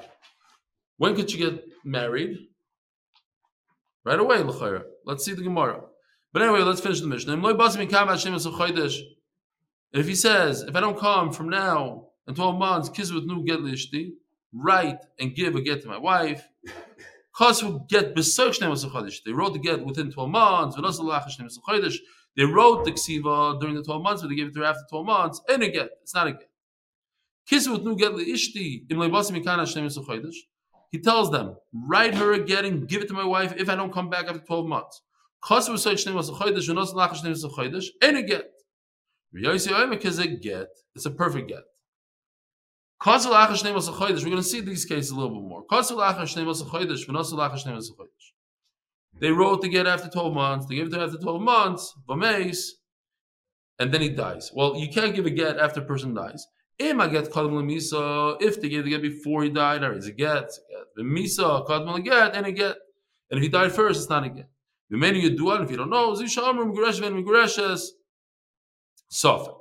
When could you get married? Right away, l'chayra. Let's see the Gemara. But anyway, let's finish the mission. If he says, if I don't come from now in 12 months, kiss with new get lishti, write and give a get to my wife, get They wrote the get within 12 months, they wrote the ksiva during the 12 months, but they gave it to her after 12 months, and a get. It's not a get. Kiss with new get ishti, he tells them, write her again and give it to my wife if I don't come back after 12 months. And a get. get. It's a perfect get. We're going to see these cases a little bit more. They wrote to get after 12 months, they gave it to after 12 months, and then he dies. Well, you can't give a get after a person dies. If they gave the get before he died, or is a get, the misa kadmal get and a get. And if he died first, it's not a get. The many you do if you don't know, zishamrim migresh ven migreshes. Sofik.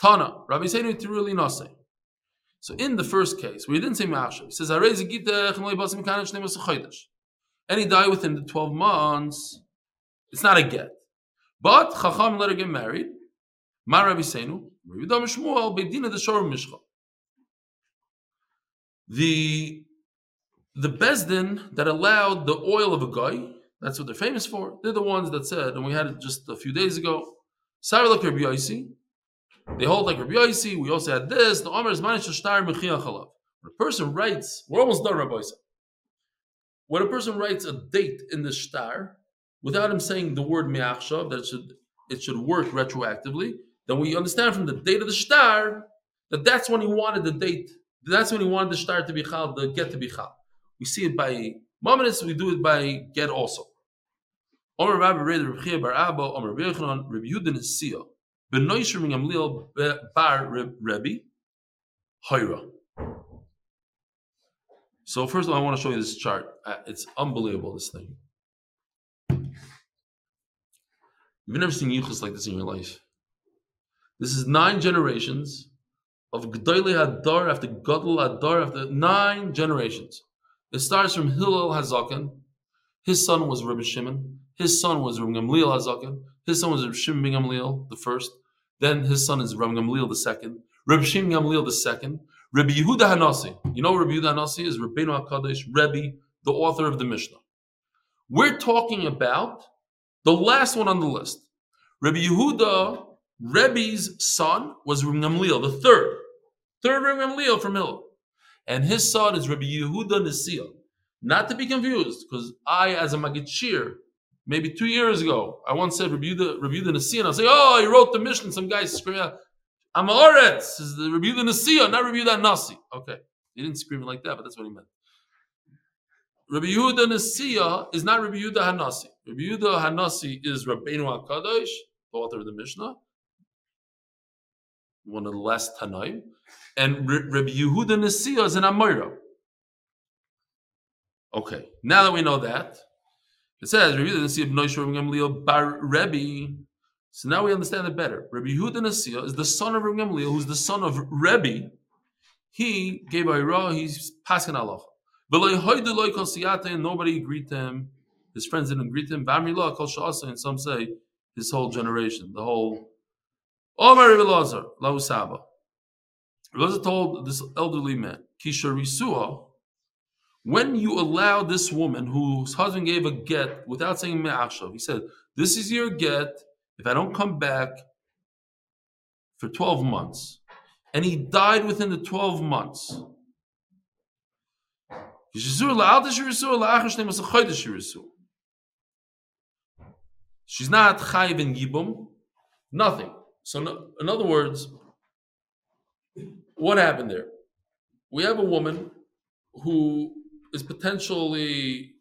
Tana, Rabbi Seinu Tiruli Nase. So in the first case, he didn't say Ma'ashav, he says, and he died within the 12 months, it's not a get. But Chacham let her get married. Ma Rabbi Seinu, Rabbi Dam Shmuel, Bedina the Shor Mishcha. The the Besdin that allowed the oil of a guy, that's what they're famous for. They're the ones that said, and we had it just a few days ago, Rabbi. They hold like Rabbi Yossi. We also had this. The Omer is Manish Shtar Chalav. When a person writes, we're almost done, Rabbi Yossi. When a person writes a date in the shtar, without him saying the word mi'achshav, that it should, it should work retroactively, then we understand from the date of the shtar that that's when he wanted the date. That's when he wanted the shtar to be chal, the get to be chal. We see it by Mamonis, we do it by get also. Omer Rabbi Rabbi Chiya Bar Abba, Omer Yochanan, Rabbi Yudin. Benoisher Gamliel Bar Rabbi, Hoira. So first of all, I want to show you this chart. Uh, it's unbelievable, this thing. You've never seen yuchas like this in your life. This is nine generations of G'dayli Hadar after Gadol Hadar after nine generations. It starts from Hillel Hazaken. His son was Rabbi Shimon. His son was Rabbi Gamliel Hazaken. His son was Rabbi Shimon ben Gamliel, the first. Then his son is Rabbi Gamliel, the second. Rabbi Shimon Gamliel, the second. Rabbi Yehuda Hanasi. You know Rabbi Yehuda Hanasi is Rabbeinu HaKadosh, Rebbe, the author of the Mishnah. We're talking about the last one on the list. Rabbi Yehuda, Rebbe's son, was Rabbi Gamliel, the third. Third Rabbi Gamliel from Hillel and his son is Rabbi Yehuda Nesia. Not to be confused, because I, as a Magid maybe two years ago, I once said Rabbi Yehuda, Rabbi Yehuda Nesia, and I say, oh, he wrote the mission. Some guy screaming out, I'm a Oretz, is the Rabbi Yehuda Nesia, not Rabbi Yehuda Nasi. Okay, he didn't scream it like that, but that's what he meant. Rabbi Yehuda Nesia is not Rabbi Yehuda Hanasi. Rabbi Yehuda Hanasi is Rabbeinu HaKadosh, the author of the Mishnah, one of the last Tanaim and Rabbi Yehuda Nesiya is an Amora. Okay, now that we know that, it says Rabbi Yehuda Nesiya B'noi Rabbi Gamliel Bar Rebbe. So now we understand it better. Rabbi Yehuda Nesiya is the son of Rabbi Gamliel, who's the son of Rebbe. He gave a Ira, he's passing Allah. Nobody greet him. His friends didn't greet him. And some say his whole generation, the whole. Omar Ibn Lazar, Lahu Saba. Told this elderly man, Kisha Risua, when you allow this woman whose husband gave a get without saying me'achshav, he said, This is your get. If I don't come back for 12 months, and he died within the 12 months. She's not chayiv in yibum, nothing. So, in other words, what happened there? We have a woman who is potentially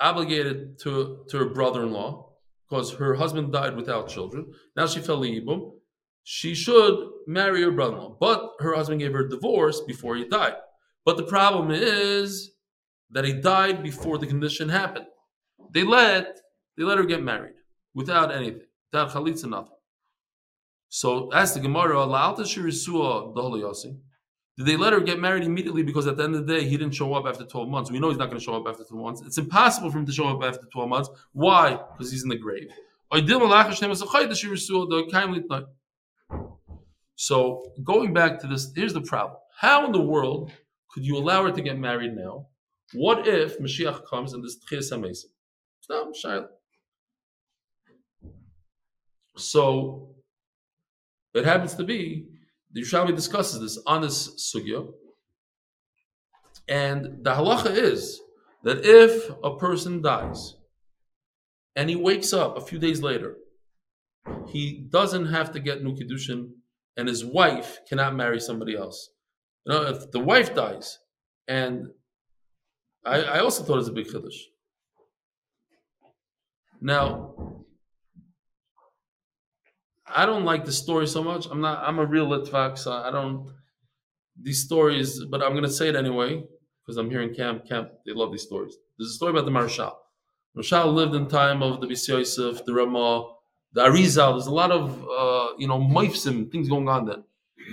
obligated to, to her brother-in-law because her husband died without children. Now she fell yibum. She should marry her brother-in-law, but her husband gave her a divorce before he died. But the problem is that he died before the condition happened. They let they let her get married without anything, without chalitza, nothing. So as the Gemara, did they let her get married immediately because at the end of the day he didn't show up after 12 months? We know he's not going to show up after 12 months. It's impossible for him to show up after 12 months. Why? Because he's in the grave. So going back to this, here's the problem. How in the world could you allow her to get married now? What if Mashiach comes and this Tchias? No, Shaila. So it happens to be the Yerushalmi discusses this on this sugya, and the halacha is that if a person dies and he wakes up a few days later, he doesn't have to get new kiddushin, and his wife cannot marry somebody else. You know, if the wife dies, and I, I also thought it was a big chiddush. Now, I don't like the story so much. I'm not. I'm a real Litvak, so I don't these stories. But I'm gonna say it anyway because I'm here in camp. Camp, they love these stories. There's a story about the Maharshal. Maharshal lived in time of the Beis Yosef, the Ramah, the Arizal. There's a lot of uh, you know moifsim things going on then.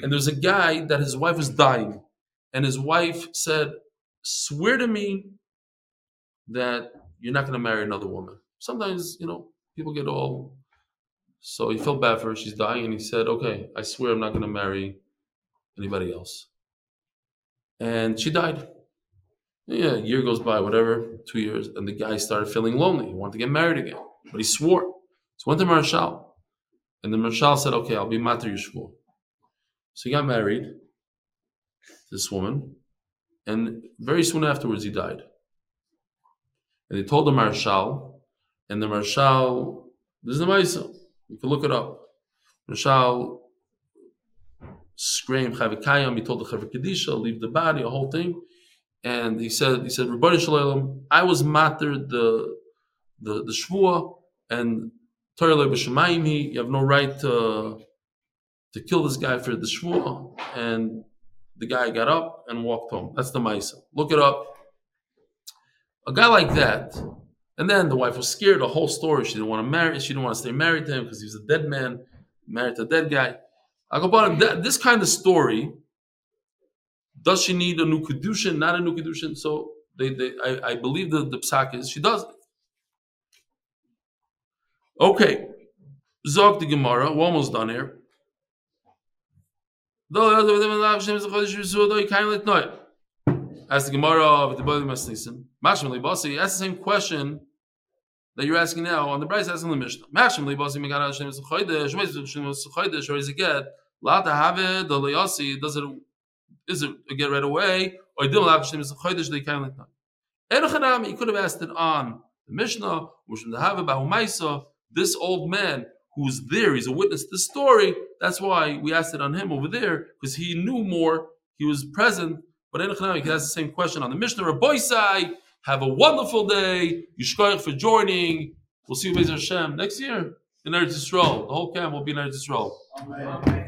And there's a guy that his wife was dying, and his wife said, "Swear to me that you're not to marry another woman." Sometimes you know people get all so he felt bad for her. She's dying, and he said, "Okay, I swear I'm not going to marry anybody else." And she died. Yeah, a year goes by, whatever, two years, and the guy started feeling lonely. He wanted to get married again, but he swore. So went to Maharshal, and the Maharshal said, "Okay, I'll be matter Yishvur." So he got married. This woman, and very soon afterwards, he died. And they told the Maharshal, and the Maharshal, this is the Maisa. You can look it up. Rashal screamed Chavikayam, he told the Chavik Kedisha, leave the body, a whole thing. And he said, he said, Rabbi Shalom, I was matter the the the Shvua and Torah you have no right to to kill this guy for the Shvua. And the guy got up and walked home. That's the Maisa. Look it up. A guy like that, and then the wife was scared. The whole story. She didn't want to marry. She didn't want to stay married to him because he was a dead man, married to a dead guy. I go, but this kind of story. Does she need a new kedushin? Not a new kedushin. So they, they I, I believe the the psak is she does. Okay, zog the Gemara. We're almost done here. As the Gemara of the Bali Masnisim, Mashim Libasi, that's the same question that you're asking now on the Bryce asking the Mishnah. Mashim Libasi Megana Hashem is Chodesh, Hashem is Chodesh, or is it get? Lata have it, the Leasi, does it, is it a get right away? Or Dim Lav Hashem is Chodesh, they can't let not. you could have asked it on the Mishnah, Mushim the Have Bahumaisa, this old man who's there, he's a witness to the story. That's why we asked it on him over there, because he knew more, he was present but in Chanami, he has the same question on the Mishnah. Rabboisai, have a wonderful day. Yishkoich for joining. We'll see you, Bezer Hashem, next year in Eretz Yisrael. The whole camp will be in Eretz Yisrael. Amen.